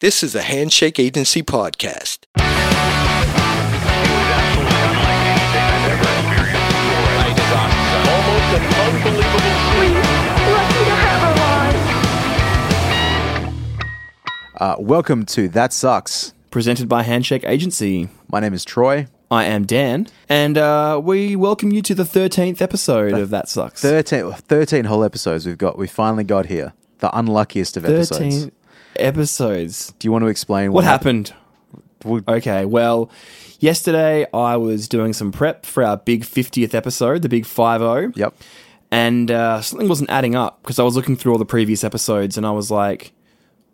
This is a Handshake Agency podcast. Uh, welcome to That Sucks. presented by Handshake Agency. My name is Troy. I am Dan, and uh, we welcome you to the 13th episode of That Sucks. 13, 13 whole episodes we've got. We finally got here. The unluckiest of episodes. 13 episodes. Do you want to explain What happened? Okay, well, yesterday I was doing some prep for our big 50th episode, the big 5 Yep. and uh, something wasn't adding up because I was looking through all the previous episodes and I was like,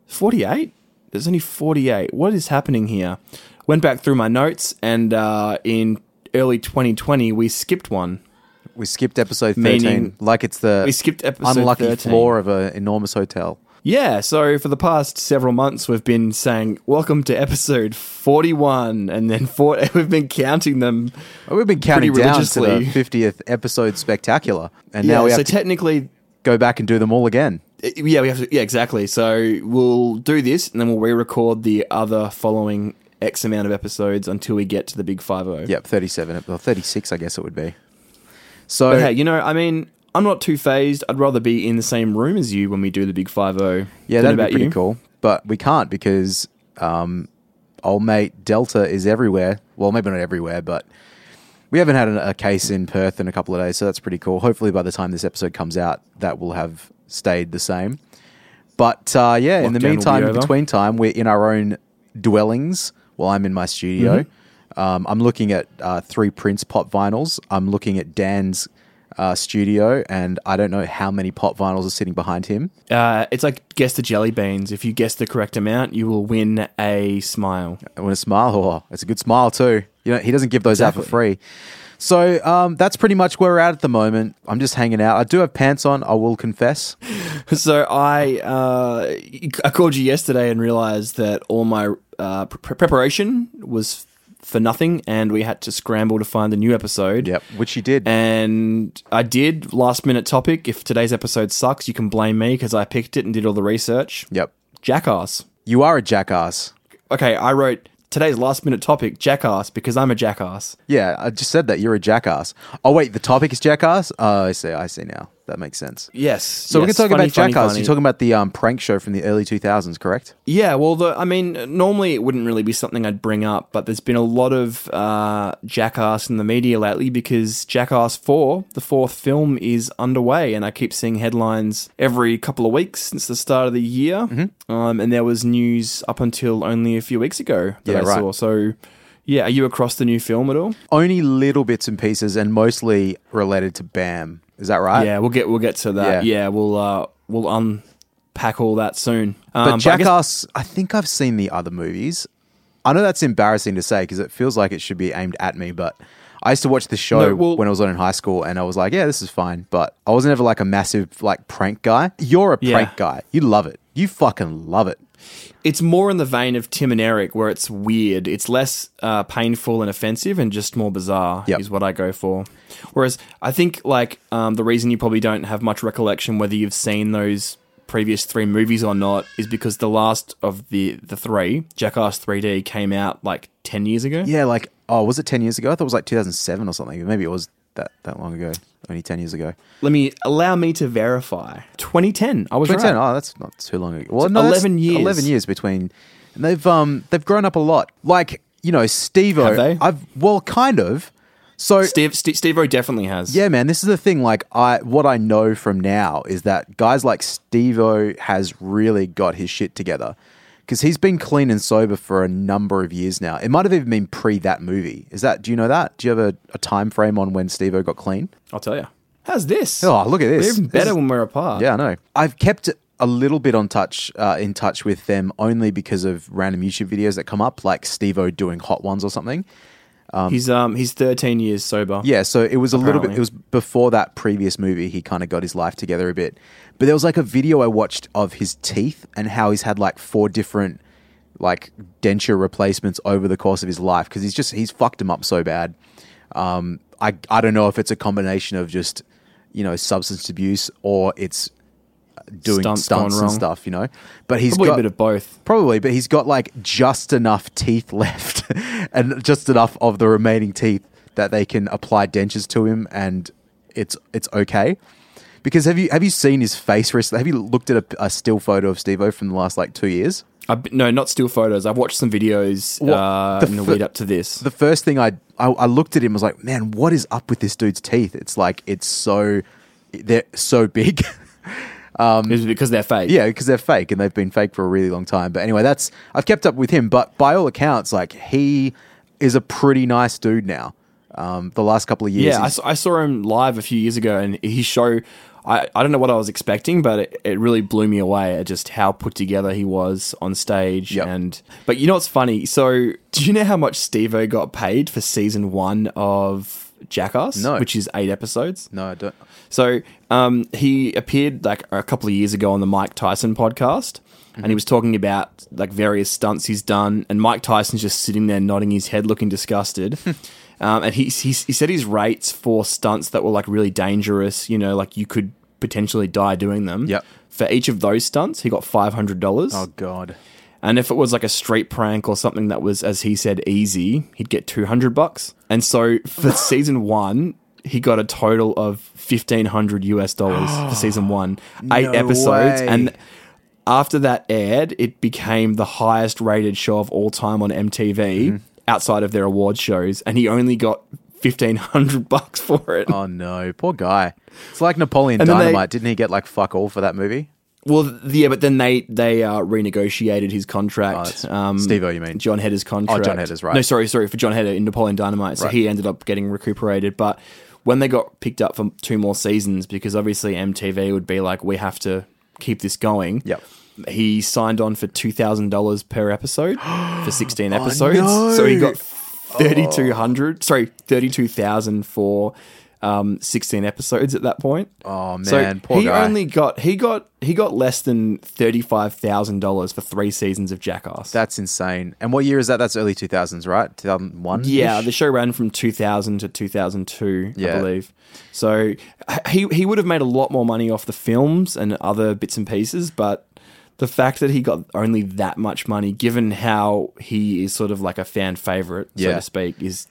48? There's only 48. What is happening here? Went back through my notes, and uh, in early 2020, we skipped one. We skipped episode 13 Meaning- like it's the We skipped episode unlucky 13. floor of an enormous hotel. Yeah, so for the past several months, we've been saying, Welcome to episode 41, and then four, we've been counting them. Well, we've been counting down to the 50th episode spectacular. And yeah, now we so have to technically, go back and do them all again. Uh, yeah, we have to, yeah, exactly. So we'll do this, and then we'll re record the other following X amount of episodes until we get to the big 50. Yep, 37, or 36, I guess it would be. So, But hey, you know, I mean, I'm not too phased. I'd rather be in the same room as you when we do the big 50. yeah, Don't that'd know be pretty you. cool. But we can't because um, old mate Delta is everywhere. Well, maybe not everywhere, but we haven't had a, case in Perth in a couple of days, so that's pretty cool. Hopefully, by the time this episode comes out, that will have stayed the same. But uh, yeah, in the Lockdown will be meantime, in between time, we're in our own dwellings. While I'm in my studio, Mm-hmm. um, I'm looking at uh, three Prince pop vinyls. I'm looking at Dan's uh, studio, and I don't know how many pop vinyls are sitting behind him. Uh, it's like guess the jelly beans. If you guess the correct amount, you will win a smile. Want to smile. Oh, it's a good smile too. You know, he doesn't give those out for free. So um, that's pretty much where we're at at the moment. I'm just hanging out. I do have pants on. I will confess. So I uh, I called you yesterday and realized that all my uh, pre- preparation was for nothing, and we had to scramble to find a new episode. Yep, which you did. And I did last minute topic. If today's episode sucks, you can blame me because I picked it and did all the research. yep, Jackass. you are a jackass. Okay, I wrote today's last minute topic, jackass, because I'm a jackass. Yeah, I just said that you're a jackass. Oh wait, the topic is jackass. Oh, I see. I see now. That makes sense. Yes. So we can talk about Jackass. You're talking about the um, prank show from the early 2000s, correct? Yeah, well, the, I mean, normally it wouldn't really be something I'd bring up, but there's been a lot of uh, Jackass in the media lately because Jackass 4, the fourth film, is underway, and I keep seeing headlines every couple of weeks since the start of the year. Mm-hmm. Um, and there was news up until only a few weeks ago that Yeah, I right. saw. So, yeah, are you across the new film at all? Only little bits and pieces, and mostly related to Bam. Is that right? yeah, we'll get we'll get to that. Yeah. We'll uh, we'll unpack all that soon. But Um, I guess- Jackass, I, think I've seen the other movies. I know that's embarrassing to say because it feels like it should be aimed at me, but I used to watch the show No, well- when I was on in high school and I was like, yeah, this is fine. But I wasn't ever like a massive like prank guy. You're a Yeah. prank guy. You love it. You fucking love it. it's more in the vein of Tim and Eric, where it's weird. It's less uh, painful and offensive, and just more bizarre. Yep. Is what I go for. Whereas I think like um, the reason you probably don't have much recollection whether you've seen those previous three movies or not is because the last of the the three, Jackass 3D, came out like ten years ago. Yeah, like, oh, was it 10 years ago? I thought it was like 2007 or something. Maybe it was that, that long ago. Only 10 years ago. Let me allow me to verify. 2010. I was 2010. right. Oh, that's not too long ago. Well, It's no, 11 years. 11 years between. And they've um they've grown up a lot. Like you know, they? I've well, kind of. So Steve Steve Steve-O definitely has. yeah, man, this is the thing. Like I, what I know from now is that guys like Steve-O has really got his shit together because he's been clean and sober for a number of years now. It might have even been pre that movie. Is that? Do you know that? Do you have a, a time frame on when Steve-O got clean? I'll tell you. How's this? Oh, look at this. We're even This better is- when we're apart. Yeah, I know. I've kept a little bit on touch, uh, in touch with them only because of random YouTube videos that come up, like Steve-O doing hot ones or something. He's um he's 13 years sober. Yeah, so it was a little bit. It was before that previous movie. He kind of got his life together a bit, but there was like a video I watched of his teeth and how he's had like four different like denture replacements over the course of his life because he's just he's fucked him up so bad. Um, I I don't know if it's a combination of just you know substance abuse or it's doing Stunts stunts, and stuff, you know. But he's Probably got a bit of both. Probably, but he's got like just enough teeth left and just enough of the remaining teeth that they can apply dentures to him and it's it's okay. Because have you have you seen his face recently? Have you looked at a, a still photo of Steve-O from the last like two years? I've no, not still photos. I've watched some videos What- uh, the in the fir- lead up to this. The first thing I, I I looked at him was like, man, what is up with this dude's teeth? It's like it's so they're so big. Is it because they're fake? Yeah, because they're fake and they've been fake for a really long time. But anyway, that's I've kept up with him. But by all accounts, like he is a pretty nice dude now. Um, the last couple of years, Yeah, I, saw- I saw him live a few years ago, and his show. I, I don't know what I was expecting, but it, it really blew me away at just how put together he was on stage. Yep. And but you know what's funny? So do you know how much Steve-O got paid for season one of Jackass? No. which is eight episodes. no, I don't. So um, he appeared like a couple of years ago on the Mike Tyson podcast, and he was talking about like various stunts he's done, and Mike Tyson's just sitting there nodding his head, looking disgusted. um, and he, he he said his rates for stunts that were like really dangerous, you know, like you could potentially die doing them. Yep. For each of those stunts, he got five hundred dollars. Oh god, And if it was like a street prank or something that was, as he said, easy, he'd get 200 bucks. And so for season one, he got a total of 1500 US dollars for season one, eight No episodes. way. And after that aired, it became the highest rated show of all time on MTV Mm-hmm. outside of their awards shows. And he only got 1500 bucks for it. oh no, poor guy. It's like Napoleon And then they- Dynamite. Didn't he get like fuck all for that movie? Well, yeah, but then they they uh, renegotiated his Oh, contract. that's- Steve-O, you mean? Jon Heder's contract? Oh, Jon Heder's, right. No, sorry, sorry for Jon Heder in Napoleon Dynamite. So Right. he ended up getting recuperated. But when they got picked up for two more seasons, because obviously MTV would be like, we have to keep this going. Yep. He signed on for two thousand dollars per episode for sixteen episodes. no. So he got oh. thirty two hundred. Sorry, thirty two thousand for. Um, sixteen episodes at that point. Oh man, So poor he guy. only got he got he got less than thirty five thousand dollars for three seasons of Jackass. That's insane. And what year is that? That's early two thousands, right? Two thousand one. yeah, the show ran from two thousand to two thousand two, I believe. So he he would have made a lot more money off the films and other bits and pieces, but the fact that he got only that much money, given how he is sort of like a fan favorite, so Yeah. to speak, is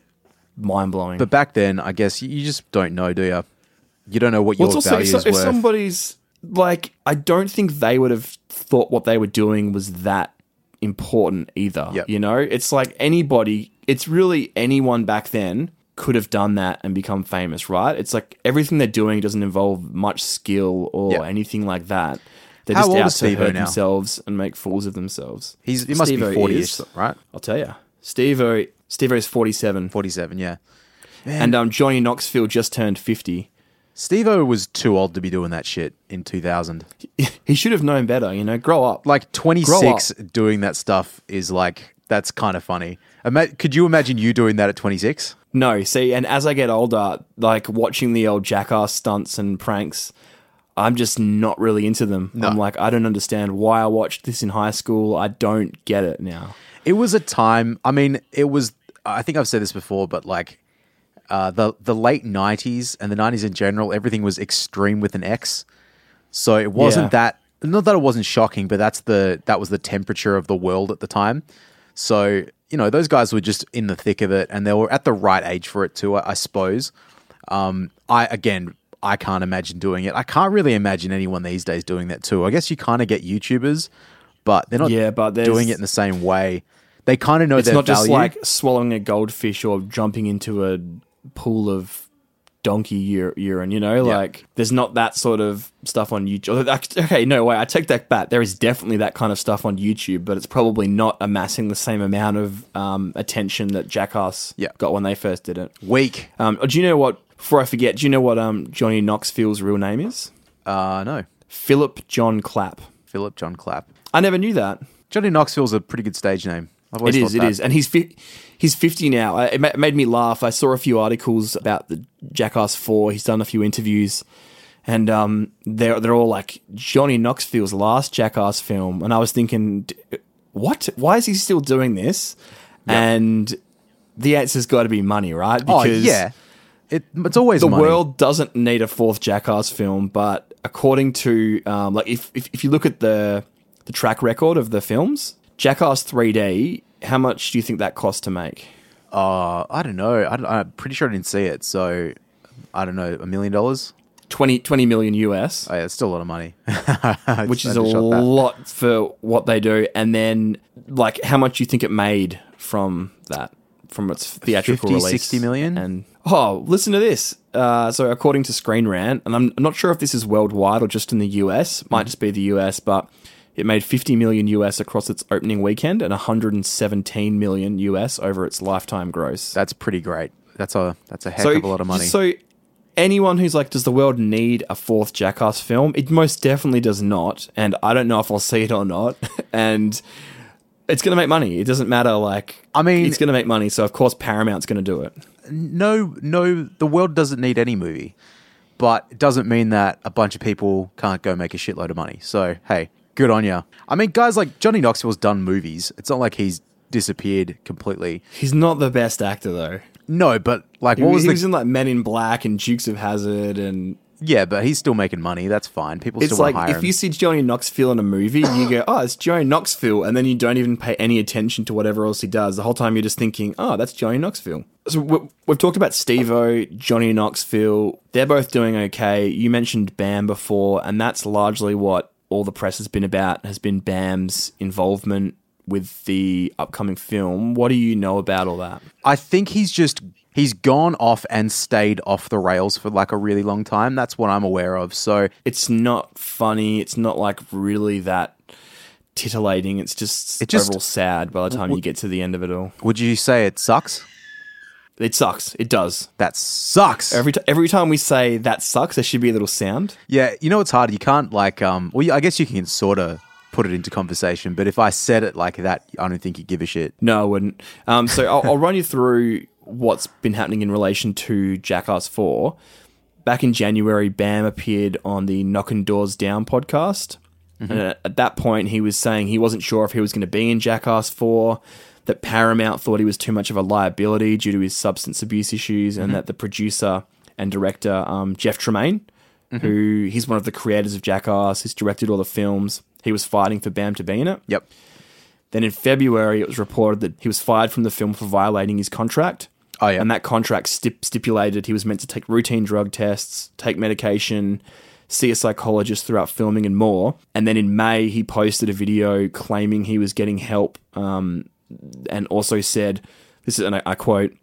mind blowing. But back then, I guess you- you just don't know, do you? You don't know what Well, your it's also value if, is if worth. somebody's like, I don't think they would have thought what they were doing was that important either. Yep. You know, it's like anybody. It's really anyone back then could have done that and become famous, right? It's like everything they're doing doesn't involve much skill or Yep. anything like that. They're How just old out is to Steve-O hurt now? themselves and make fools of themselves. He's he must Steve-O be forty-ish, is- right? I'll tell you, Steve-O, Steve-O is forty-seven, Forty-seven, yeah. and um, Johnny Knoxville just turned fifty. Steve-O was too old to be doing that shit in two thousand. He should have known better. You know, grow up. Like twenty-six Grow doing that stuff is like that's kind of funny. Ima- could you imagine you doing that at twenty-six? No, see, and as I get older, like watching the old jackass stunts and pranks, I'm just not really into them. I'm like, I don't understand why I watched this in high school. I don't get it now. It was a time. I mean, it was. I think I've said this before, but like uh, the the late '90s and the '90s in general, everything was extreme with an X. So it wasn't Yeah. that. Not that it wasn't shocking, but that's the that was the temperature of the world at the time. So you know, those guys were just in the thick of it, and they were at the right age for it too. I, I suppose. Um, I again, I can't imagine doing it. I can't really imagine anyone these days doing that too. I guess you kind of get YouTubers, but they're not Yeah, but doing it in the same way. They kind of know It's their not just like swallowing a goldfish or jumping into a pool of donkey ur- urine, you know? Like, there's not that sort of stuff on YouTube. Okay, no way. I take that back. There is definitely that kind of stuff on YouTube, but it's probably not amassing the same amount of um, attention that Jackass Yeah. got when they first did it. weak. Um, do you know what? Before I forget, do you know what um, Johnny Knoxville's real name is? Uh, no, Philip John Clapp. Philip John Clapp. I never knew that. Johnny Knoxville's a pretty good stage name. It that. is, and he's fi- he's fifty now. It ma- made me laugh. I saw a few articles about the Jackass Four. He's done a few interviews, and um, they're they're all like Johnny Knoxville's last Jackass film, and I was thinking, d- what? Why is he still doing this? And the answer's got to be money, right? Oh yeah, it, it's always the money. world doesn't need a fourth Jackass film, but according to um, like if, if if you look at the the track record of the films, Jackass 3D, how much do you think that cost to make? Uh, I don't know. I I'm pretty sure I didn't see it. So I don't know. A million dollars? 20, 20 million US, Oh, yeah, it's still a lot of money. which is a lot for what they do. And then, like, how much do you think it made from that, from its theatrical 50, release? 60 million? And oh, listen to this. Uh, so, according to Screen Rant, and I'm, not sure if this is worldwide or just in the US, Mm-hmm. might just be the US, but it made 50 million US across its opening weekend and 117 million US over its lifetime gross. That's pretty great. That's a that's a heck so, of a lot of money. So, anyone who's like, does the world need a fourth Jackass film? It most definitely does not, and I don't know if I'll see it or not. and it's going to make money. It doesn't matter. Like, I mean- it's going to make money. So of course Paramount's going to do it. no, no, the world doesn't need any movie, but it doesn't mean that a bunch of people can't go make a shitload of money. So hey, good on you. I mean, guys like Johnny Knoxville's done movies. It's not like he's disappeared completely. He's not the best actor though. No, but like, He, what was he the? was in like Men in Black and Dukes of Hazzard, and yeah, but he's still making money. That's fine. People it's still like hire if him. you see Johnny Knoxville in a movie, you go, "Oh, it's Johnny Knoxville," and then you don't even pay any attention to whatever else he does. The whole time you're just thinking, "Oh, that's Johnny Knoxville." So we- we've talked about Steve-O, Johnny Knoxville. They're both doing okay. You mentioned Bam before, and that's largely what all the press has been about. Has been Bam's involvement with the upcoming film. What do you know about all that? I think he's just he's gone off and stayed off the rails for like a really long time. That's what I'm aware of. So It's not funny. It's not like really that titillating. It's just, It just- overall sad by the time you get to the end of it all. would you say it sucks? It sucks. It does. That sucks. Every t- every time we say that sucks, there should be a little sound. yeah, you know it's hard. You can't like um. Well, I guess you can sort of put it into conversation, but if I said it like that, I don't think you'd give a shit. No, I wouldn't. Um, so I'll, I'll run you through what's been happening in relation to Jackass Four. Back in January, Bam appeared on the Knockin' Doors Down podcast. And at, at that point, he was saying he wasn't sure if he was going to be in Jackass 4, that Paramount thought he was too much of a liability due to his substance abuse issues, and that the producer and director, um, Jeff Tremaine, who he's one of the creators of Jackass, he's directed all the films, he was fighting for Bam to be in it. Yep. Then in February, it was reported that he was fired from the film for violating his contract. Oh, yeah. And that contract stip- stipulated he was meant to take routine drug tests, take medication, see a psychologist throughout filming, and more. And then in May, he posted a video claiming he was getting help um, and also said, This is, and I, I quote,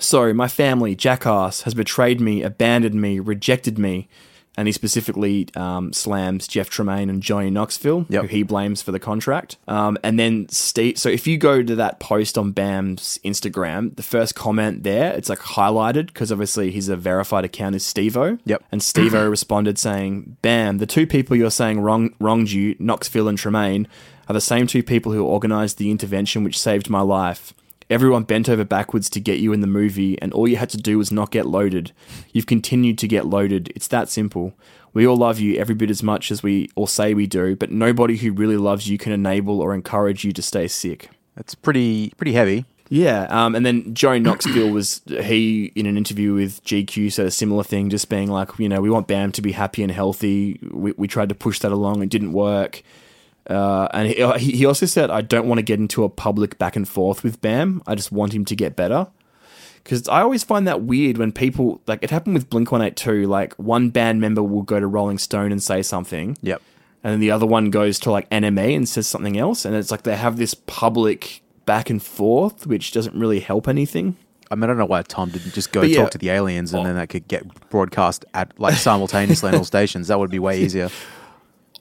so my family, Jackass, has betrayed me, abandoned me, rejected me. And he specifically um, slams Jeff Tremaine and Johnny Knoxville, Yep. who he blames for the contract. Um, and then Steve. So if you go to that post on Bam's Instagram, the first comment there, it's like highlighted because obviously he's a verified account is Steve-O. Yep. And Steve-O responded saying, "Bam, the two people you're saying wrong wronged you, Knoxville and Tremaine, are the same two people who organised the intervention which saved my life." Everyone bent over backwards to get you in the movie, and all you had to do was not get loaded. You've continued to get loaded. It's that simple. We all love you every bit as much as we all say we do, but nobody who really loves you can enable or encourage you to stay sick. That's pretty pretty heavy. Yeah, um, and then Johnny Knoxville was he in an interview with GQ said a similar thing, just being like, you know, we want Bam to be happy and healthy. We, we tried to push that along, it didn't work. Uh, and he, he also said, I don't want to get into a public back and forth with Bam. I just want him to get better. Because I always find that weird when people, like, it happened with Blink 182. Like, one band member will go to Rolling Stone and say something, Yep. and then the other one goes to, like, NME and says something else. And it's like they have this public back and forth, which doesn't really help anything. I mean, I don't know why Tom didn't just go yeah. talk to the aliens and then that could get broadcast at like simultaneously on all stations. That would be way easier.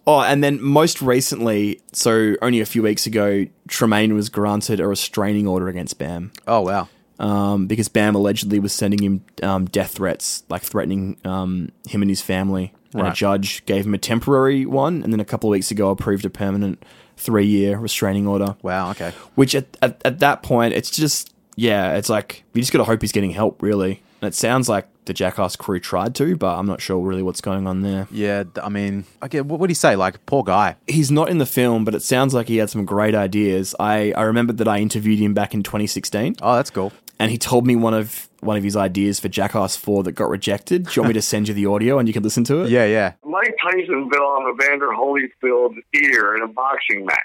Oh, and then most recently, so only a few weeks ago, Tremaine was granted a restraining order against Bam. Oh wow. um, because Bam allegedly was sending him um, death threats, like threatening um, him and his family. And a Right. judge gave him a temporary one, and then a couple of weeks ago approved a permanent three-year restraining order. Wow. Okay. Which at, at at that point, it's just yeah, it's like you just got to hope he's getting help, really. And it sounds like the Jackass crew tried to, but I'm not sure really what's going on there. Yeah. I mean, okay. What would he say? Like, poor guy. He's not in the film, but it sounds like he had some great ideas. I, I remembered that I interviewed him back in 2016. Oh, that's cool. and he told me one of one of his ideas for Jackass Four that got rejected. Do you want me to send you the audio and you can listen to it? Yeah, yeah. Mike Tyson bit off Evander Holyfield's ear in a boxing match.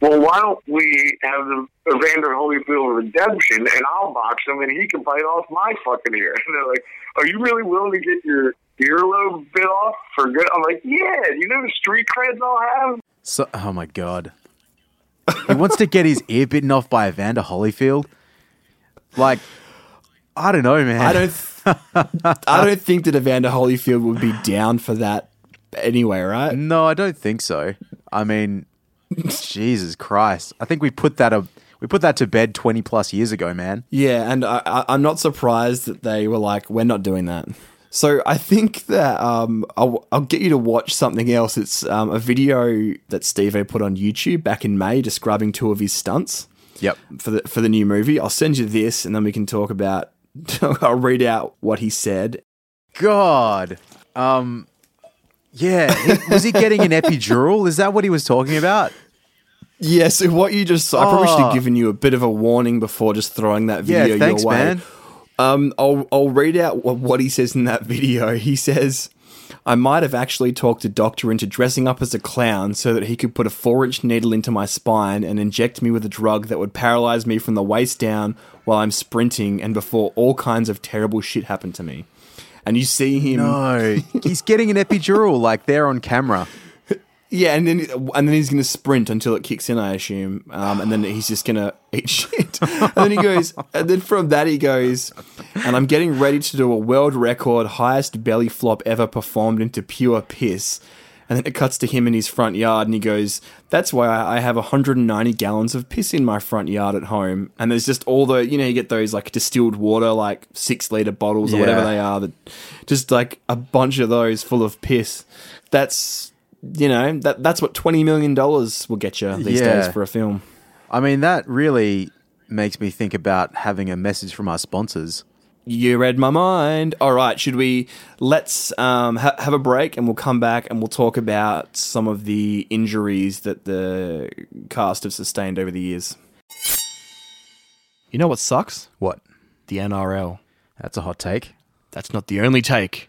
Well, why don't we have the Evander Holyfield redemption and I'll box him and he can bite off my fucking ear? And they're like, Are you really willing to get your earlobe bit off for good? I'm like, Yeah, you know the street creds I'll have? So, oh my god, he wants to get his ear bitten off by Evander Holyfield. Like, I don't know, man. I don't. Th- I don't think that Evander Holyfield would be down for that anyway, right? No, I don't think so. I mean, Jesus Christ! I think we put that a we put that to bed twenty plus years ago, man. Yeah, and I, I, I'm not surprised that they were like, "We're not doing that." So I think that um, I'll, I'll get you to watch something else. It's um, a video that Steve put on YouTube back in May describing two of his stunts. Yep. for the for the new movie. I'll send you this, and then we can talk about. I'll read out what he said. God. Um. Yeah. he- was he getting an epidural? Is that what he was talking about? Yeah, so what you just I probably should Oh. have given you a bit of a warning before just throwing that Yeah. video thanks, your way. man. Um, I'll I'll read out what, what he says in that video. He says, "I might have actually talked a doctor into dressing up as a clown so that he could put a four-inch needle into my spine and inject me with a drug that would paralyze me from the waist down while I'm sprinting and before all kinds of terrible shit happened to me." And you see him, No, he's getting an epidural like there on camera. yeah, and then and then he's gonna sprint until it kicks in, I assume, um, and then he's just gonna eat shit. and then he goes, and then from that he goes, and I'm getting ready to do a world record highest belly flop ever performed into pure piss. And then it cuts to him in his front yard, and he goes, "That's why I have 190 gallons of piss in my front yard at home." And there's just all the, you know, you get those like distilled water, like six liter bottles or whatever they are, that just like a bunch of those full of piss. That's you know that that's what 20 million dollars will get you these Yeah. days for a film. I mean, that really makes me think about having a message from our sponsors. You read my mind. All right, should we let's um, ha- have a break and we'll come back and we'll talk about some of the injuries that the cast have sustained over the years. You know what sucks? What? The NRL. That's a hot take. That's not the only take.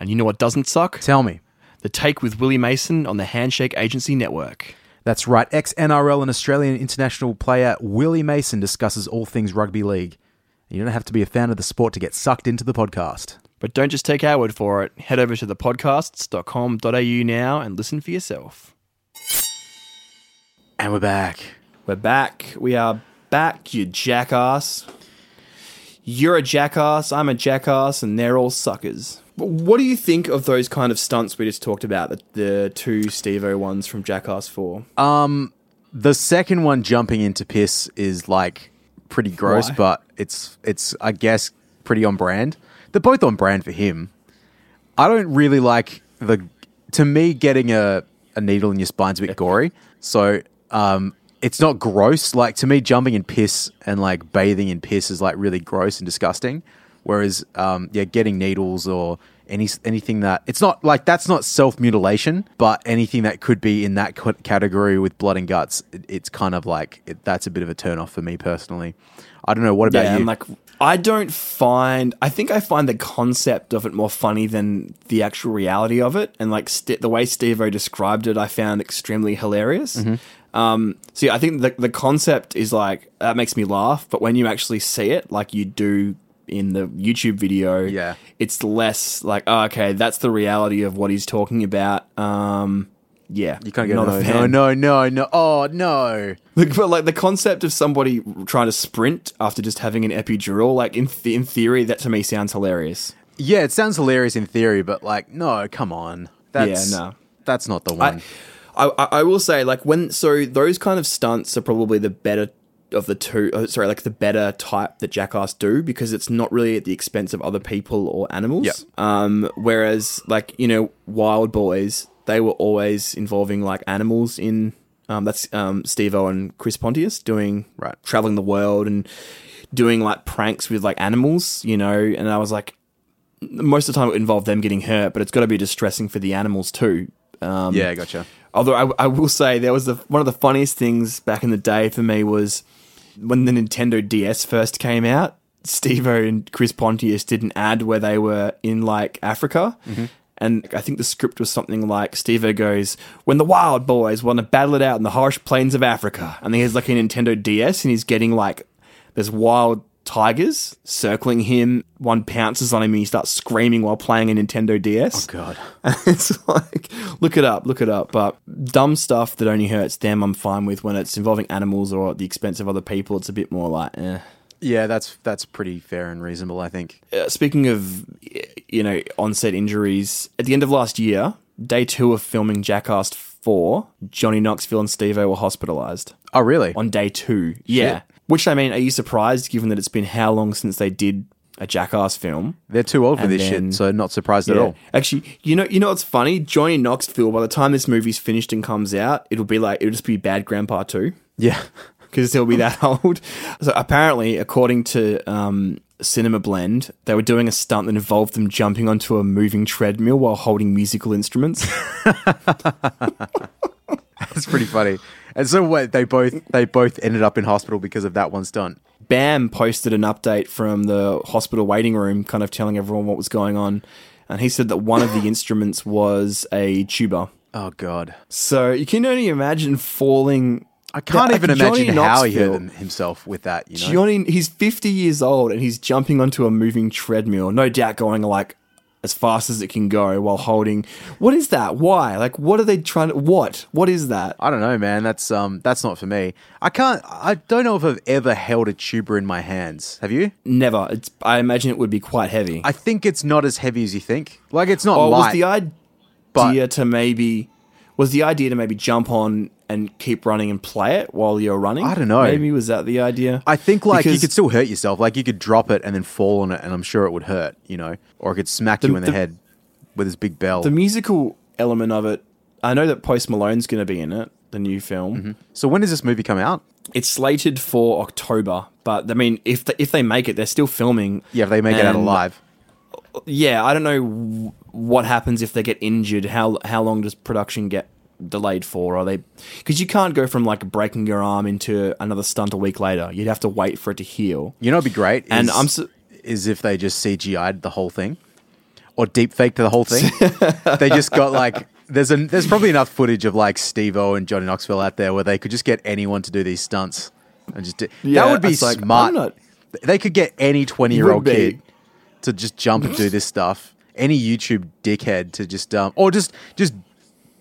And you know what doesn't suck? Tell me. The take with Willie Mason on the Handshake Agency Network. That's right. Ex NRL and Australian international player Willie Mason discusses all things rugby league. You don't have to be a fan of the sport to get sucked into the podcast. But don't just take our word for it. Head over to thepodcasts.com.au now and listen for yourself. And we're back. We're back. We are back, you jackass. You're a jackass, I'm a jackass, and they're all suckers. What do you think of those kind of stunts we just talked about? The, the two Steve O ones from Jackass 4? Um, The second one jumping into piss is like pretty gross, Why? but it's it's I guess pretty on brand. They're both on brand for him. I don't really like the to me getting a, a needle in your spine's a bit gory. So um it's not gross. Like to me jumping in piss and like bathing in piss is like really gross and disgusting. Whereas um yeah, getting needles or any anything that it's not like that's not self mutilation, but anything that could be in that c- category with blood and guts, it, it's kind of like it, that's a bit of a turn off for me personally. I don't know. What about yeah, you? like I don't find. I think I find the concept of it more funny than the actual reality of it, and like st- the way Steve O described it, I found extremely hilarious. Mm-hmm. Um, so yeah, I think the the concept is like that makes me laugh, but when you actually see it, like you do in the YouTube video, Yeah. it's less like oh, okay, that's the reality of what he's talking about. Um, yeah, you can't get not no, a no, fan. no, no, no. Oh no. Like, but like the concept of somebody trying to sprint after just having an epidural, like in th- in theory, that to me sounds hilarious. Yeah, it sounds hilarious in theory, but like, no, come on. That's, Yeah, no. That's not the one. I, I I will say like when so those kind of stunts are probably the better of the two. Uh, sorry, like the better type that Jackass do because it's not really at the expense of other people or animals. Yep. Um, whereas like you know Wildboyz, they were always involving like animals in. Um, that's um, Steve O and Chris Pontius doing Right. traveling the world and doing like pranks with like animals, you know. And I was like, most of the time it involved them getting hurt, but it's got to be distressing for the animals too. Um, yeah, gotcha. Although I, I will say there was the, one of the funniest things back in the day for me was when the Nintendo DS first came out. Steve and Chris Pontius did an ad where they were in like Africa. Mm-hmm. And I think the script was something like Steve goes, When the wild boys want to battle it out in the harsh plains of Africa. And he has like a Nintendo DS and he's getting like, there's wild tigers circling him. One pounces on him and he starts screaming while playing a Nintendo DS. Oh, God. it's like, look it up, look it up. But dumb stuff that only hurts them, I'm fine with. When it's involving animals or at the expense of other people, it's a bit more like, eh. Yeah, that's that's pretty fair and reasonable, I think. Uh, speaking of, you know, onset injuries, at the end of last year, day two of filming Jackass 4, Johnny Knoxville and Steve were hospitalized Oh, really? on day two. Yeah. Which, I mean, are you surprised given that it's been how long since they did a Jackass film? They're too old for And this then- shit, so not surprised at all. Actually, you know, you know what's funny? Johnny Knoxville. By the time this movie's finished and comes out, it'll be like it'll just be Bad Grandpa Two Yeah. because he'll be that old. So apparently, according to um, Cinema Blend, they were doing a stunt that involved them jumping onto a moving treadmill while holding musical instruments. That's pretty funny. And so what they both they both ended up in hospital because of that one stunt. Bam posted an update from the hospital waiting room, kind of telling everyone what was going on. And he said that one of the instruments was a tuba. Oh god. So you can only imagine falling. I can't Yeah, even Johnny imagine how he hurt himself with that, you know. Johnny, he's 50 years old and he's jumping onto a moving treadmill, no doubt going like as fast as it can go while holding. What is that? Why? Like, what are they trying to. What? What is that? I don't know, man. That's um that's not for me. I can't I don't know if I've ever held a tuba in my hands. Have you? Never. It's, I imagine it would be quite heavy. I think it's not as heavy as you think. Like it's not or light. was the idea but- to maybe. Was the idea to maybe jump on and keep running and play it while you're running? I don't know. Maybe was that the idea? I think like you could still hurt yourself. Like you could drop it and then fall on it, and I'm sure it would hurt. You know, or it could smack you in the, the- head with his big bell. the musical element of it. I know that Post Malone's going to be in it, the new film. Mm-hmm. so when does this movie come out? It's slated for October, but I mean, if the, if they make it, they're still filming. Yeah, if they make it out alive. Yeah, I don't know w- what happens if they get injured. How how long does production get delayed for? Are they because you can't go from like breaking your arm into another stunt a week later. You'd have to wait for it to heal. You know, it'd be great. And is, I'm su- is if they just CGI'd the whole thing, or deep faked the whole thing. they just got like there's a there's probably enough footage of like Steve O and Johnny Knoxville out there where they could just get anyone to do these stunts and just do, Yeah, that would be it's like, smart. Not- They could get any twenty year old kid to just jump and do this stuff. Any YouTube dickhead to just um or just just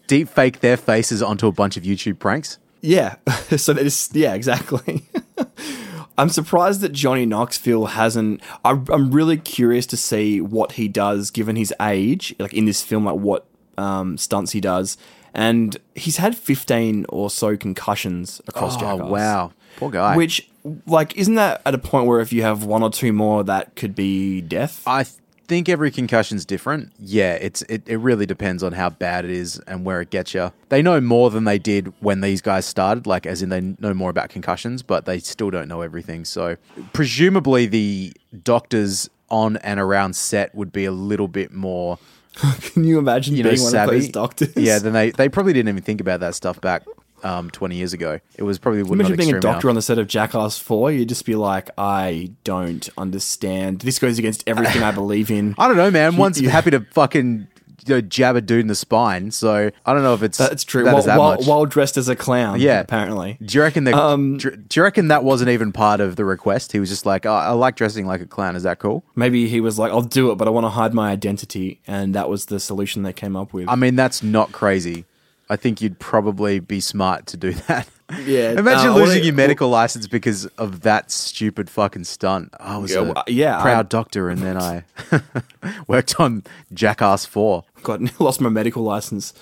deep fake their faces onto a bunch of YouTube pranks. Yeah, so that is yeah, exactly. I'm surprised that Johnny Knoxville hasn't. I, I'm really curious to see what he does given his age, like in this film, like what um, stunts he does. And he's had 15 or so concussions across Oh Jackass. wow, poor guy. Which, like, isn't that at a point where if you have one or two more, that could be death? I th- think every concussion's different. Yeah, it's it, it really depends on how bad it is and where it gets you. They know more than they did when these guys started, like as in they know more about concussions, but they still don't know everything. So presumably the doctors on and around set would be a little bit more, Can you imagine you know, being one savvy. of those doctors? Yeah, then they they probably didn't even think about that stuff back um, 20 years ago. It was probably would Imagine being a doctor now. on the set of Jackass 4, you'd just be like, I don't understand. This goes against everything I believe in. I don't know, man. Once you're happy to fucking you know, jab a dude in the spine, so I don't know if it's That's true. That While, that while, while dressed as a clown, Yeah. apparently. Do you reckon that? Um, do, do you reckon that wasn't even part of the request? He was just like, oh, "I like dressing like a clown. Is that cool?" Maybe he was like, I'll do it, but I want to hide my identity. And that was the solution they came up with. I mean, that's not crazy. I think you'd probably be smart to do that. Yeah, Imagine uh, losing your medical license because of that stupid fucking stunt. I was Yeah, a well, yeah, proud I- doctor, and then I worked on Jackass Four. got lost my medical license.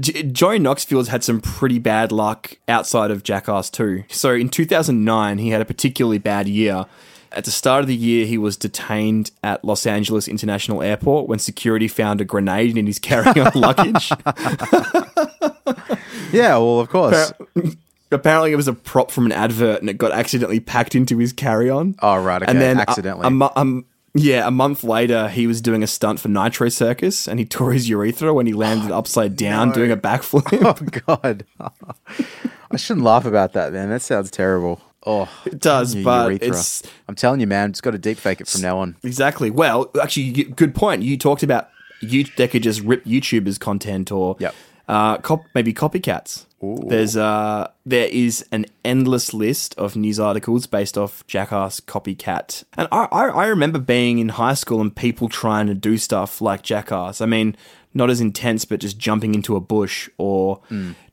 J- Johnny Knoxville's had some pretty bad luck outside of Jackass 2. So in 2009, he had a particularly bad year. At the start of the year, he was detained at Los Angeles International Airport when security found a grenade in his carry-on luggage. Yeah, well, of course. Apparently, it was a prop from an advert, and it got accidentally packed into his carry-on. Oh, right, okay, and then accidentally. A, mo- um, yeah, a month later, he was doing a stunt for Nitro Circus, and he tore his urethra when he landed upside down doing a backflip. oh God, I shouldn't laugh about that, man. That sounds terrible. Oh, It does, but urethra. it's I'm telling you, man, it's got to deep fake it from now on. exactly. Well, actually, good point. You talked about you they could just rip YouTubers content or Yep. uh, cop, maybe copycats. There's uh, there is an endless list of news articles based off Jackass copycat, and I, I I remember being in high school and people trying to do stuff like Jackass. I mean, not as intense, but just jumping into a bush or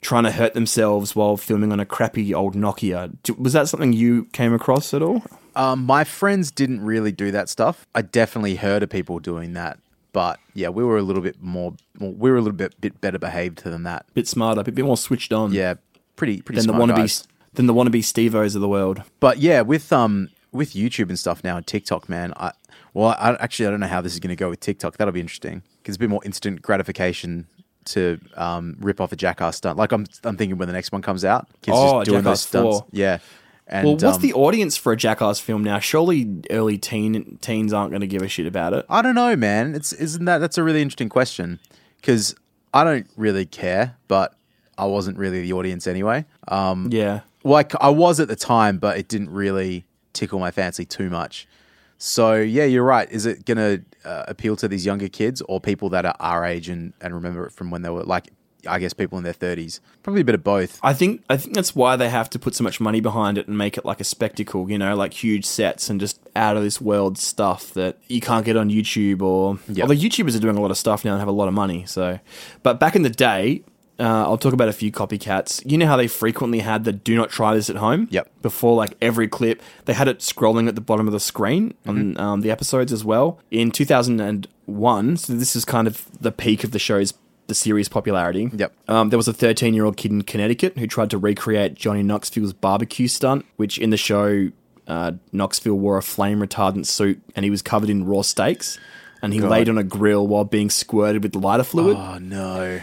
trying to hurt themselves while filming on a crappy old Nokia. Was that something you came across at all? Um, my friends didn't really do that stuff. I definitely heard of people doing that, but yeah, we were a little bit more. We were a little bit bit better behaved than that. bit smarter, a bit more switched on. Yeah, pretty pretty than the wannabe guys. than the wannabe Stevos of the world. But yeah, with um with YouTube and stuff now and TikTok, man, I well, I actually I don't know how this is going to go with TikTok. That'll be interesting because it's a bit more instant gratification to um rip off a jackass stunt. Like I'm I'm thinking when the next one comes out, kids Oh, just doing those Jackass 4. Yeah. And, Well, what's um, the audience for a Jackass film now? Surely early teen teens aren't going to give a shit about it. I don't know, man. It's isn't that that's a really interesting question because I don't really care, but I wasn't really the audience anyway. Um, Yeah, like I was at the time, but it didn't really tickle my fancy too much. So yeah, you're right. Is it going to uh, appeal to these younger kids or people that are our age and, and remember it from when they were like, I guess people in their thirties? Probably a bit of both. I think I think that's why they have to put so much money behind it and make it like a spectacle. You know, like huge sets and just out of this world stuff that you can't get on YouTube. Or Yeah. although YouTubers are doing a lot of stuff now and have a lot of money. So, but back in the day. Uh, I'll talk about a few copycats. You know how they frequently had the "Do not try this at home." Yep. Before like every clip, they had it scrolling at the bottom of the screen on Mm-hmm. um, the episodes as well. In 2001, so this is kind of the peak of the show's the series popularity. Yep. Um, there was a 13 year old kid in Connecticut who tried to recreate Johnny Knoxville's barbecue stunt, which in the show, uh, Knoxville wore a flame retardant suit and he was covered in raw steaks. And he laid on a grill while being squirted with lighter fluid. Oh no!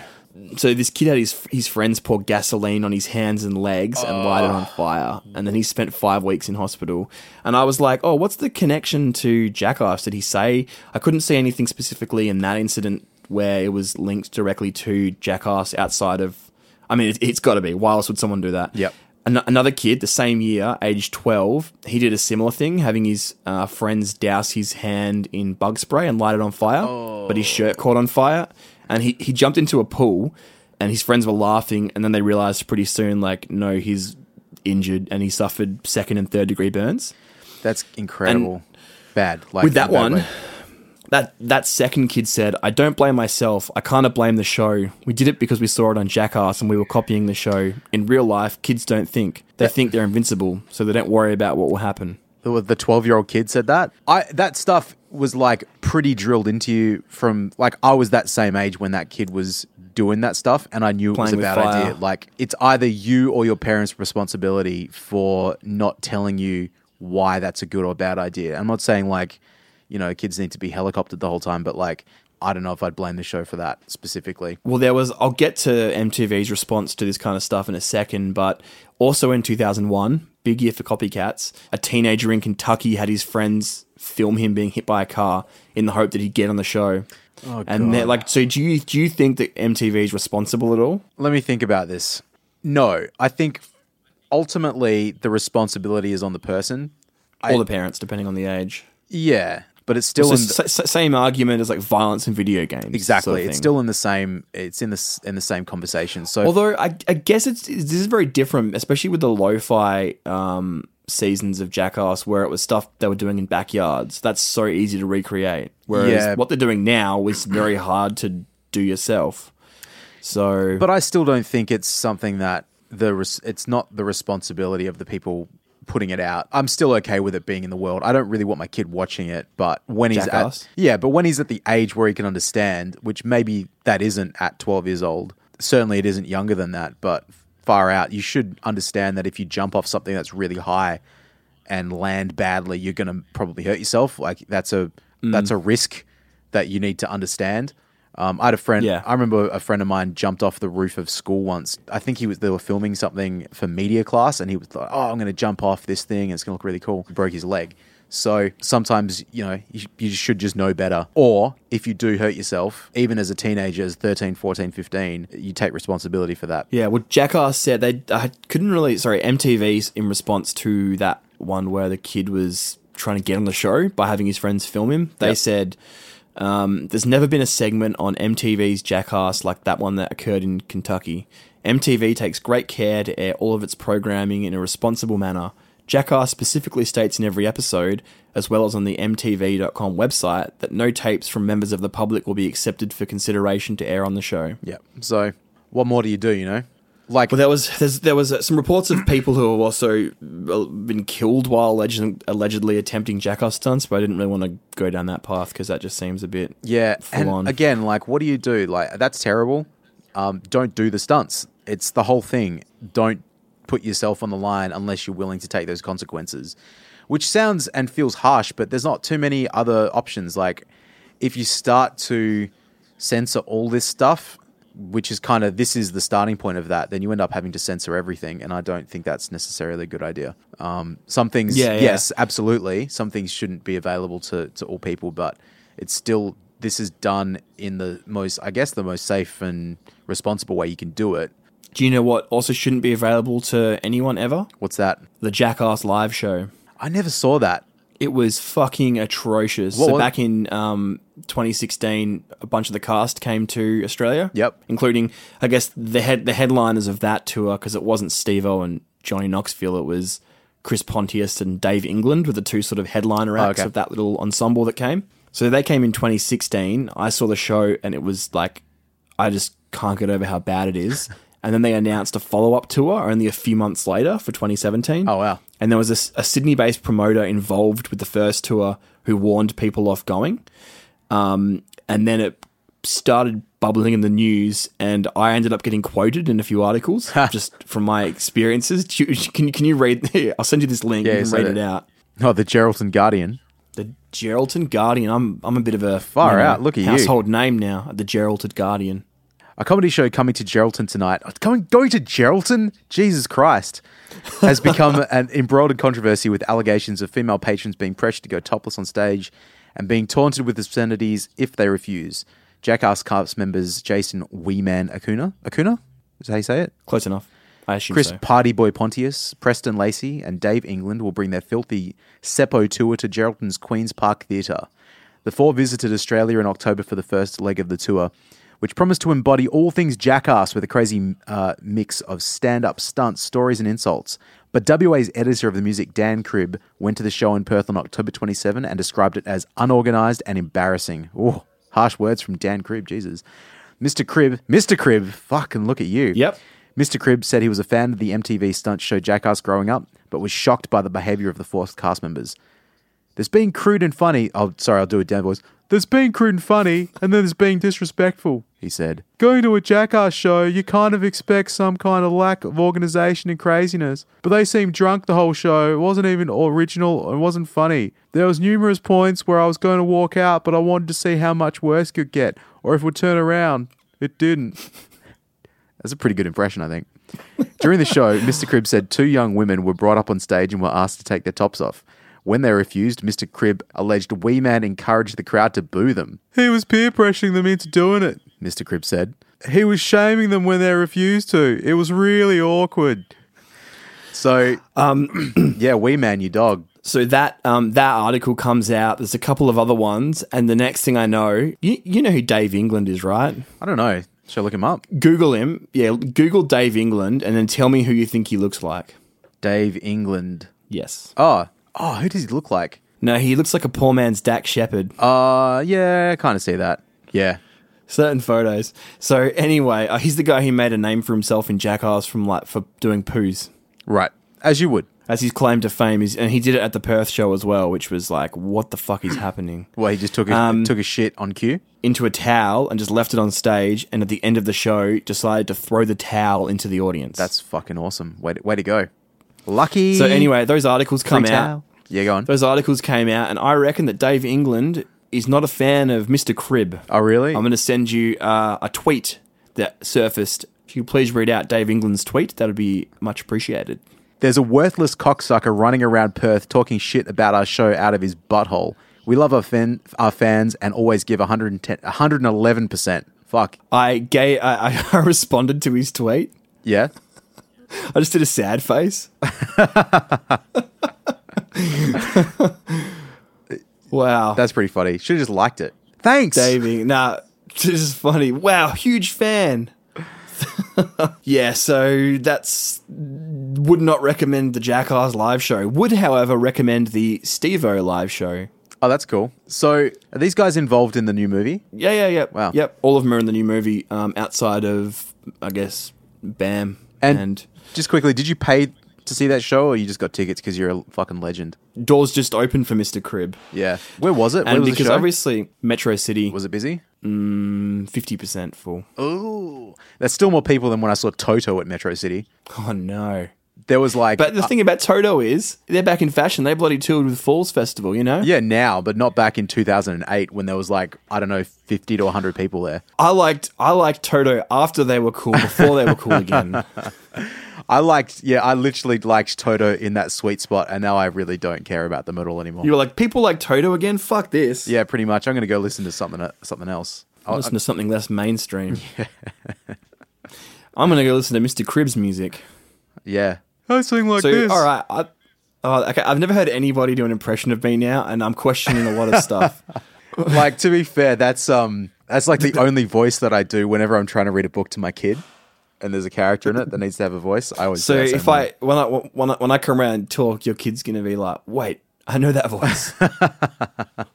So this kid had his his friends pour gasoline on his hands and legs and light it on fire. And then he spent five weeks in hospital. And I was like, oh, what's the connection to Jackass? Did he say? I couldn't see anything specifically in that incident where it was linked directly to Jackass outside of. I mean, it, it's got to be. Why else would someone do that? Yep. An- another kid, the same year, age 12, he did a similar thing, having his uh, friends douse his hand in bug spray and light it on fire, but his shirt caught on fire. And he, he jumped into a pool, and his friends were laughing, and then they realized pretty soon, like, no, he's injured and he suffered second and third degree burns. That's incredible. Bad. Like With that one, way. that that second kid said, "I don't blame myself. I kind of blame the show. We did it because we saw it on Jackass and we were copying the show. In real life, kids don't think. They think they're invincible, so they don't worry about what will happen." the the 12 year old kid said that i that stuff was like pretty drilled into you from like i was that same age when that kid was doing that stuff and i knew it was a bad fire. idea like it's either you or your parents responsibility for not telling you why that's a good or bad idea i'm not saying like you know kids need to be helicoptered the whole time but like i don't know if i'd blame the show for that specifically Well, there was. I'll get to MTV's response to this kind of stuff in a second, but also in 2001, big year for copycats. A teenager in Kentucky had his friends film him being hit by a car in the hope that he'd get on the show. Oh, and they're like, so do you do you think that MTV is responsible at all? let me think about this. No, I think ultimately the responsibility is on the person. Or the parents, depending on the age. Yeah, but it's still in the, s- same argument as like violence in video games. exactly. sort of it's still in the same. It's in the in the same conversation. So Although I, I guess it's this is very different, especially with the lo-fi um, seasons of Jackass, where it was stuff they were doing in backyards. That's so easy to recreate. Whereas Yeah. what they're doing now is very hard to do yourself. So, but I still don't think it's something that the res- it's not the responsibility of the people putting it out. I'm still okay with it being in the world. I don't really want my kid watching it, but when he's Jackass? at yeah, but when he's at the age where he can understand, which maybe that isn't at 12 years old. Certainly, it isn't younger than that, but far out. You should understand that if you jump off something that's really high and land badly, you're going to probably hurt yourself. Like that's a that's Mm. a risk that you need to understand. Um, I had a friend. Yeah. I remember a friend of mine jumped off the roof of school once. I think he was they were filming something for media class, and he was like, "Oh, I'm going to jump off this thing. and It's going to look really cool." He broke his leg. So sometimes, you know, you, you should just know better. Or if you do hurt yourself, even as a teenager, as 13, 14, 15, you take responsibility for that. Yeah, well, Jackass said they I couldn't really. Sorry, MTV's in response to that one where the kid was trying to get on the show by having his friends film him. They Yep. said um, there's never been a segment on MTV's Jackass like that one that occurred in Kentucky. MTV takes great care to air all of its programming in a responsible manner. Jackass specifically states in every episode, as well as on the MTV.com website, that no tapes from members of the public will be accepted for consideration to air on the show. Yeah. So what more do you do, you know? Like, Well, there was there's, there was uh, some reports of people who have also uh, been killed while alleged, allegedly attempting jackass stunts, but I didn't really want to go down that path because that just seems a bit Yeah, full and on. again, like, what do you do? Like, that's terrible. Um, don't do the stunts. It's the whole thing. Don't put yourself on the line unless you're willing to take those consequences. Which sounds and feels harsh, but there's not too many other options. Like, if you start to censor all this stuff, which is kind of this is the starting point of that, then you end up having to censor everything, and I don't think that's necessarily a good idea. Um, some things, Yeah, yeah. yes, absolutely, some things shouldn't be available to to all people, but it's still this is done in the most, I guess, the most safe and responsible way you can do it. Do you know what also shouldn't be available to anyone ever? What's that? The Jackass live show. I never saw that. It was fucking atrocious. What so was- back in um, 2016, a bunch of the cast came to Australia. Yep. including I guess the head the headliners of that tour because it wasn't Steve-O and Johnny Knoxville. It was Chris Pontius and Dave England were the two sort of headliner acts okay. of that little ensemble that came. So they came in 2016. I saw the show and it was like I just can't get over how bad it is. and then they announced a follow up tour only a few months later for 2017. Oh wow. And there was a Sydney based promoter involved with the first tour who warned people off going. Um, and then it started bubbling in the news, and I ended up getting quoted in a few articles just from my experiences. You, can, you- can you read? I'll send you this link. Yeah, you can read it. it. out. Oh, the Geraldton Guardian. The Geraldton Guardian. I'm I'm a bit of a Far out, look at you. household name now. The Geraldton Guardian. A comedy show coming to Geraldton tonight. Oh, Coming, going to Geraldton? Jesus Christ. Has become an embroiled in controversy with allegations of female patrons being pressured to go topless on stage and being taunted with obscenities if they refuse. Jackass Cast members Jason Wee Man Acuna, Acuna? Is that how you say it? Close enough. I assume Chris so. Party Boy Pontius, Preston Lacey, and Dave England will bring their filthy Seppo tour to Geraldton's Queen's Park Theatre. The four visited Australia in October for the first leg of the tour, which promised to embody all things jackass with a crazy uh, mix of stand up stunts, stories, and insults. But WA's editor of the music, Dan Cribb, went to the show in Perth on October 27 and described it as unorganized and embarrassing. Oh, harsh words from Dan Cribb, Jesus. Mr. Cribb, Mr. Cribb, fucking look at you. Yep. Mr. Cribb said he was a fan of the MTV stunt show Jackass growing up, but was shocked by the behavior of the four cast members. There's being crude and funny. Oh, sorry, I'll do it down, boys. There's being crude and funny, and then there's being disrespectful, he said. Going to a Jackass show, you kind of expect some kind of lack of organization and craziness. But they seemed drunk the whole show. It wasn't even original. It wasn't funny. There was numerous points where I was going to walk out, but I wanted to see how much worse it could get, or if it would turn around. It didn't. That's a pretty good impression, I think. During the show, Mr. Cribb said two young women were brought up on stage and were asked to take their tops off. When they refused, Mr. Cribb alleged Wee Man encouraged the crowd to boo them. He was peer pressuring them into doing it, Mr. Cribb said. He was shaming them when they refused to. It was really awkward. So, um, yeah, Wee Man, you dog. So that um, that article comes out. There's a couple of other ones, and the next thing I know, you, you know who Dave England is, right? I don't know. Should I look him up? Google him. Yeah, Google Dave England, and then tell me who you think he looks like. Dave England. Yes. Oh, oh, who does he look like? No, he looks like a poor man's Dax Shepard. Uh, yeah, I kind of see that. Yeah. Certain photos. So anyway, uh, he's the guy who made a name for himself in Jackass from like for doing poos. Right. As you would. As his claim to fame is, and he did it at the Perth show as well, which was like, what the fuck is happening? Well, he just took a, Um, took a shit on cue. Into a towel and just left it on stage, and at the end of the show, decided to throw the towel into the audience. That's fucking awesome. Way to, way to go. Lucky. so. Anyway, those articles come out. Yeah, go on. Those articles came out, and I reckon that Dave England is not a fan of Mr. Cribb. Oh, really? I'm going to send you uh, a tweet that surfaced. If you could please read out Dave England's tweet, that would be much appreciated. There's a worthless cocksucker running around Perth talking shit about our show out of his butthole. We love our, fan, our fans and always give 110, 111%. Fuck. I gay. I, I responded to his tweet. Yeah? I just did a sad face. wow, That's pretty funny. Should have just liked it. Thanks. Davey. Nah, this is funny. Wow, huge fan. yeah, so that's would not recommend the Jackass live show. Would, however, recommend the Steve-O live show. Oh, that's cool. So, are these guys involved in the new movie? Yeah, yeah, yeah. Wow. Yep. All of them are in the new movie. Um, outside of, I guess, Bam And, and just quickly, did you pay to see that show or you just got tickets because you're a fucking legend? doors just open for Mr. Cribb. Yeah. Where was it? Where And was because the show? obviously Metro City was it busy? Mm, fifty percent full. Ooh. There's still more people than when I saw Toto at Metro City. Oh no! There was like But the uh, thing about Toto is they're back in fashion. They bloody toured with Falls Festival. You know. Yeah, now, but not back in 2008 when there was like, I don't know, 50 to 100 people there. I liked I liked Toto after they were cool. Before they were cool again. I liked, yeah, I literally liked Toto in that sweet spot, and now I really don't care about them at all anymore. You were like people like Toto again. Fuck this. yeah, pretty much. I'm going to go listen to something something else. I'll- Listen to something less mainstream. I'm gonna go listen to Mr. Cribb's music. yeah. I sing like So all right, I, oh, okay, I've never heard anybody do an impression of me now, and I'm questioning a lot of stuff. like to be fair, that's um that's like the only voice that I do whenever I'm trying to read a book to my kid, and there's a character in it that needs to have a voice. I always So if. I when I when I, when I come around and talk, your kid's gonna be like, "Wait, I know that voice.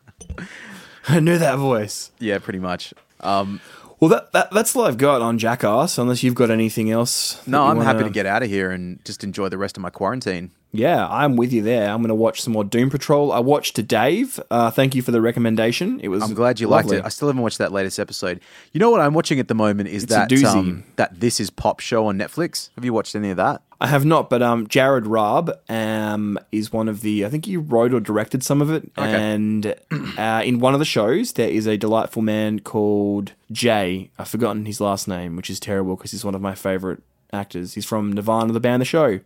I know that voice." yeah, pretty much. Um, Well, that, that that's all I've got on Jackass. Unless you've got anything else. no, I'm happy wanna- to get out of here and just enjoy the rest of my quarantine. Yeah, I'm with you there. I'm going to watch some more Doom Patrol. I watched Dave. Uh, thank you for the recommendation. It was. I'm glad you lovely. liked it. I still haven't watched that latest episode. You know what I'm watching at the moment is It's that um, that This Is Pop show on Netflix. Have you watched any of that? I have not, but um, Jared Raab um, is one of the. I think he wrote or directed some of it. And uh, in one of the shows, there is a delightful man called Jay. I've forgotten his last name, which is terrible because he's one of my favorite actors. He's from Nirvanna, the band, The Show.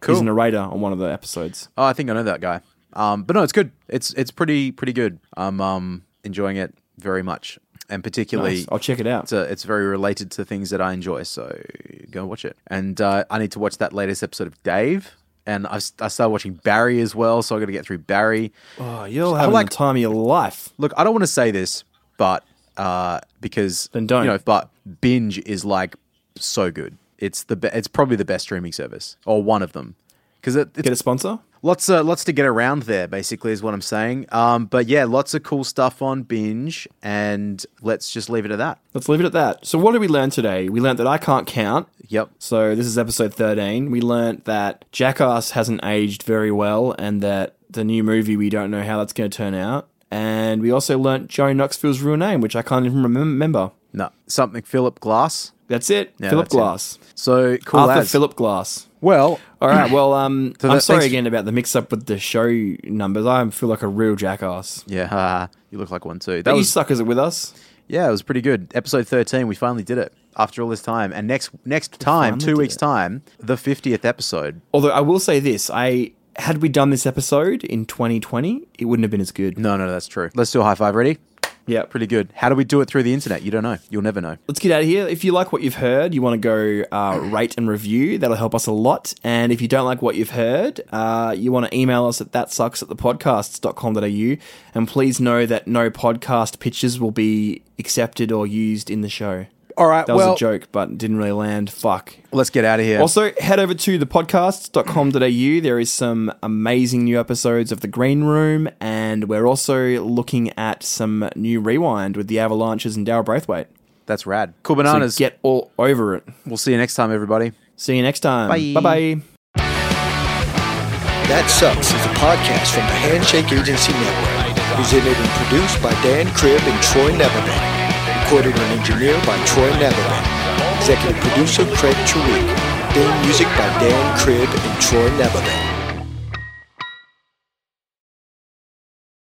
Cool. He's a narrator on one of the episodes. Oh, I think I know that guy. Um, but no, it's good. It's it's pretty pretty good. I'm um, enjoying it very much, and particularly Nice. I'll check it out. it's, a, it's very related to things that I enjoy. So go watch it. And uh, I need to watch that latest episode of Dave. And I, I started watching Barry as well, so I got to get through Barry. Oh, you're having like- the time of your life. Look, I don't want to say this, but uh, because Then don't. You know, but Binge is like so good. It's the be- it's probably the best streaming service or one of them because it, it's Get a sponsor? lots uh, lots to get around there. Basically, is what I'm saying. Um, but yeah, lots of cool stuff on Binge, and let's just leave it at that. Let's leave it at that. So, what did we learn today? We learned that I can't count. Yep. So this is episode 13. We learnt that Jackass hasn't aged very well and that the new movie, we don't know how that's going to turn out. And we also learnt Joe Knoxville's real name, which I can't even remem- remember. No, something Philip Glass. That's it. Yeah, Philip that's it. Glass. So cool. Arthur as. Philip Glass. Well, All right. Well, um, So I'm sorry thanks- again about the mix-up with the show numbers. I feel like a real jackass. yeah, haha, you look like one too. That But you was suckers are with us. yeah, it was pretty good. Episode 13, we finally did it after all this time. And next next time, two weeks it. time, the 50th episode. Although I will say this, I had we done this episode in 2020, it wouldn't have been as good. No, no, that's true. Let's do a high five. Ready? Yeah, Pretty good. How do we do it through the internet? You don't know. You'll never know. let's get out of here. If you like what you've heard, you want to go uh, rate and review. That'll help us a lot. And if you don't like what you've heard, uh, you want to email us at that sucks at the podcasts.com.au. And please know that no podcast pitches will be accepted or used in the show. All right. That was a joke, but didn't really land. Fuck. let's get out of here. Also, head over to thepodcasts.com.au. There is some amazing new episodes of The Green Room, and we're also looking at some new Rewind with the Avalanches and Daryl Braithwaite. that's rad. Cool So bananas. get all over it. we'll see you next time, everybody. See you next time. Bye. Bye bye. That Sucks is a podcast from the Handshake Agency Network. Presented and produced by Dan Cribb and Troy Neverman. Recorded and engineered by Troy Neverman. Executive producer Craig Chariq. Theme music by Dan Cribb and Troy Neverman.